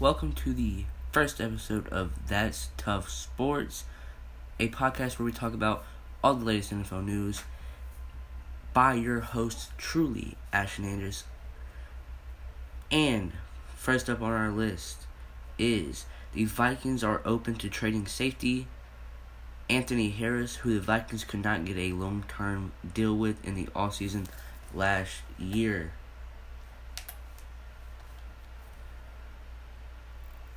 Welcome to the first episode of That's Tough Sports, a podcast where we talk about all the latest NFL news by your host, truly, Ashton Andrews. And first up on our list is the Vikings are open to trading safety Anthony Harris, who the Vikings could not get a long term deal with in the offseason last year.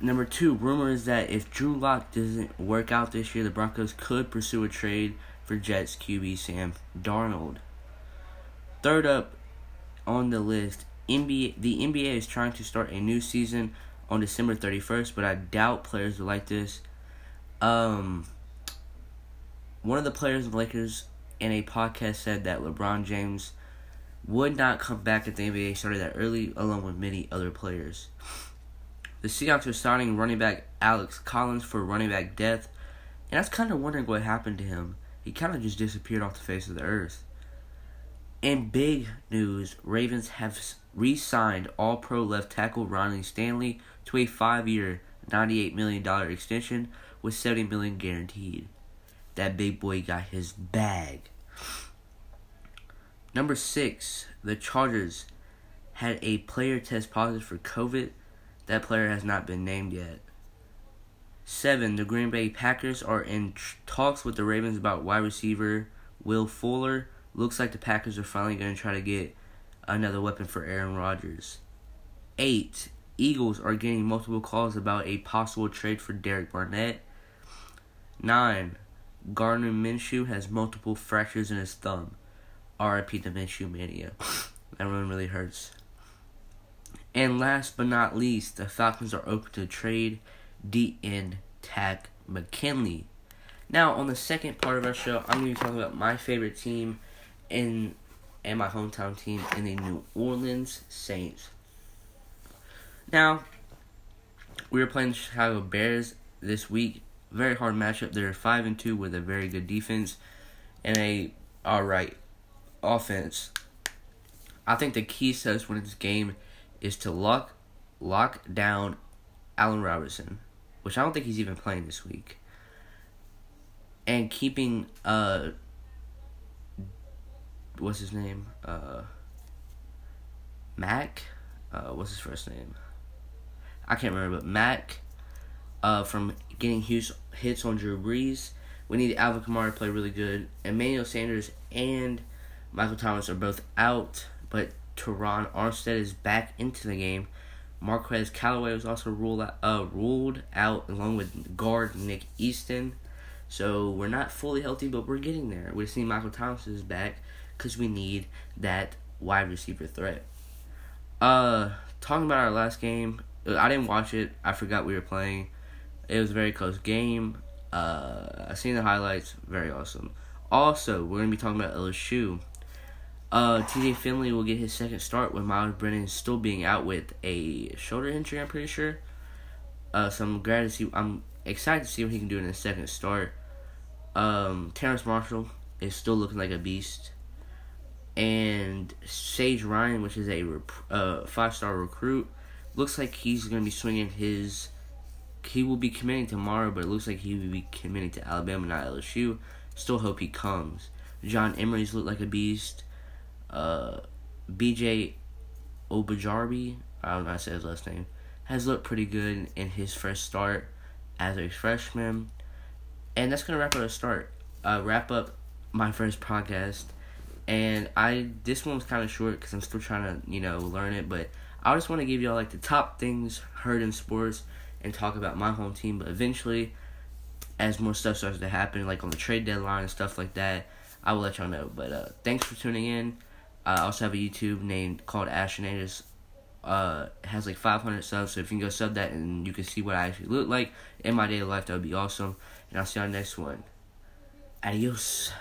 Number two, rumor is that if Drew Lock doesn't work out this year, the Broncos could pursue a trade for Jets QB Sam Darnold. Third up on the list, NBA the NBA is trying to start a new season on December 31st, but I doubt players will like this. Um one of the players of the Lakers in a podcast said that LeBron James would not come back if the NBA started that early, along with many other players. The Seahawks are signing running back Alex Collins for running back depth, and I was kind of wondering what happened to him. He kind of just disappeared off the face of the earth. In big news, Ravens have re signed All Pro left tackle Ronnie Stanley to a five year, $98 million extension with 70 million guaranteed. That big boy got his bag. Number six, the Chargers had a player test positive for COVID that player has not been named yet. Seven, the Green Bay Packers are in tr- talks with the Ravens about wide receiver Will Fuller. Looks like the Packers are finally going to try to get another weapon for Aaron Rodgers. Eight, Eagles are getting multiple calls about a possible trade for Derek Barnett. Nine, Gardner Minshew has multiple fractures in his thumb. RIP the Minshew mania. that one really hurts. And last but not least, the Falcons are open to trade DN Takk McKinley. Now, on the second part of our show, I'm going to be talking about my favorite team in and my hometown team in the New Orleans Saints. Now, we were playing the Chicago Bears this week. Very hard matchup. They're five and two with a very good defense and a alright offense. I think the key to us winning this game is to lock lock down Allen Robinson, which I don't think he's even playing this week, and keeping uh what's his name uh Mack, uh what's his first name? I can't remember, but Mack, uh from getting huge hits on Drew Brees. We need Alvin Kamara to play really good. Emmanuel Sanders and Michael Thomas are both out, but Terron Armstead is back into the game. Marquez Callaway was also ruled out, uh, ruled out along with guard Nick Easton. So we're not fully healthy, but we're getting there. We see Michael Thomas is back because we need that wide receiver threat. Uh, talking about our last game, I didn't watch it. I forgot we were playing. It was a very close game. Uh, I seen the highlights. Very awesome. Also, we're gonna be talking about LSU. Uh, TJ Finley will get his second start with Myles Brennan is still being out with a shoulder injury. I'm pretty sure. Uh, so I'm glad to see. I'm excited to see what he can do in his second start. Um, Terrace Marshall is still looking like a beast, and Sage Ryan, which is a rep- uh, five star recruit, looks like he's gonna be swinging his. He will be committing tomorrow, but it looks like he will be committing to Alabama, not LSU. Still hope he comes. John Emery's looked like a beast uh, BJ Obajarbi, I don't know how to say his last name, has looked pretty good in his first start as a freshman. And that's gonna wrap up the start. Uh, wrap up my first podcast. And I this one was kind of short because I'm still trying to you know learn it, but I just want to give y'all like the top things heard in sports and talk about my home team. But eventually, as more stuff starts to happen, like on the trade deadline and stuff like that, I will let y'all know. But uh, thanks for tuning in. I also have a YouTube named called Ashinatus. Uh, has like 500 subs, so if you can go sub that and you can see what I actually look like in my daily life, that would be awesome. And I'll see you on the next one. Adios.